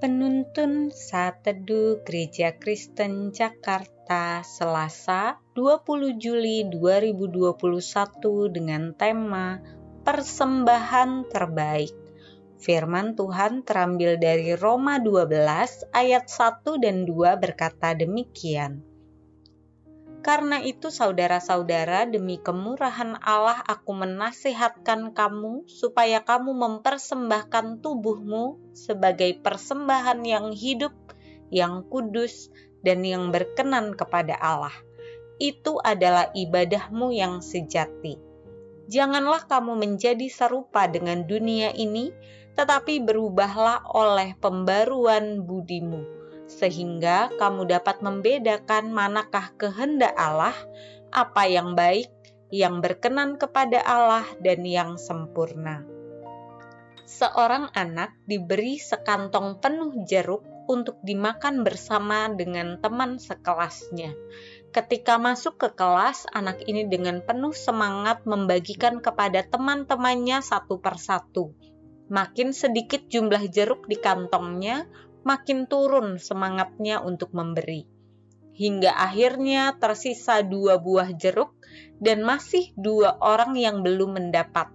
Penuntun Saat Teduh Gereja Kristen Jakarta Selasa 20 Juli 2021 dengan tema Persembahan Terbaik. Firman Tuhan terambil dari Roma 12 ayat 1 dan 2 berkata demikian. Karena itu saudara-saudara demi kemurahan Allah aku menasihatkan kamu supaya kamu mempersembahkan tubuhmu sebagai persembahan yang hidup, yang kudus, dan yang berkenan kepada Allah. Itu adalah ibadahmu yang sejati. Janganlah kamu menjadi serupa dengan dunia ini, tetapi berubahlah oleh pembaruan budimu sehingga kamu dapat membedakan manakah kehendak Allah, apa yang baik, yang berkenan kepada Allah, dan yang sempurna. Seorang anak diberi sekantong penuh jeruk untuk dimakan bersama dengan teman sekelasnya. Ketika masuk ke kelas, anak ini dengan penuh semangat membagikan kepada teman-temannya satu persatu. Makin sedikit jumlah jeruk di kantongnya, makin turun semangatnya untuk memberi. Hingga akhirnya tersisa dua buah jeruk dan masih dua orang yang belum mendapat.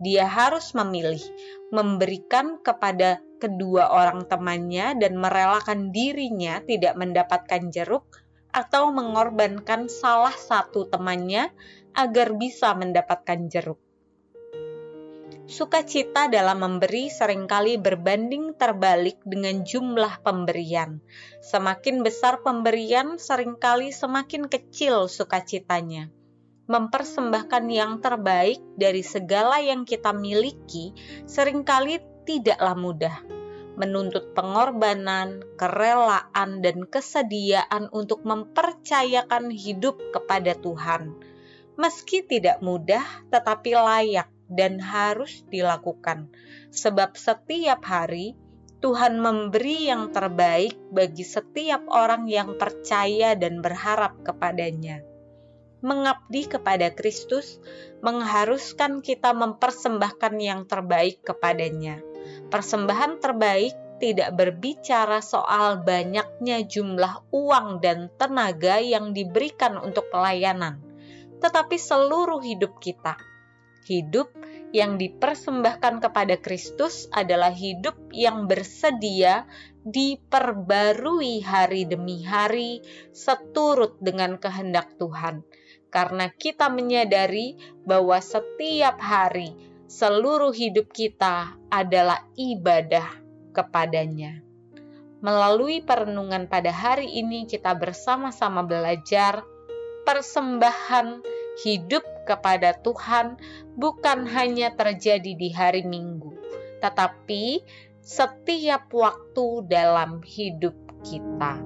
Dia harus memilih memberikan kepada kedua orang temannya dan merelakan dirinya tidak mendapatkan jeruk atau mengorbankan salah satu temannya agar bisa mendapatkan jeruk. Sukacita dalam memberi sering kali berbanding terbalik dengan jumlah pemberian. Semakin besar pemberian, sering kali semakin kecil sukacitanya. Mempersembahkan yang terbaik dari segala yang kita miliki sering kali tidaklah mudah. Menuntut pengorbanan, kerelaan, dan kesediaan untuk mempercayakan hidup kepada Tuhan. Meski tidak mudah, tetapi layak dan harus dilakukan, sebab setiap hari Tuhan memberi yang terbaik bagi setiap orang yang percaya dan berharap kepadanya. Mengabdi kepada Kristus mengharuskan kita mempersembahkan yang terbaik kepadanya. Persembahan terbaik tidak berbicara soal banyaknya jumlah uang dan tenaga yang diberikan untuk pelayanan, tetapi seluruh hidup kita Hidup yang dipersembahkan kepada Kristus adalah hidup yang bersedia diperbarui hari demi hari seturut dengan kehendak Tuhan. Karena kita menyadari bahwa setiap hari seluruh hidup kita adalah ibadah kepadanya. Melalui perenungan pada hari ini kita bersama-sama belajar persembahan hidup kepada Tuhan bukan hanya terjadi di hari Minggu, tetapi setiap waktu dalam hidup kita.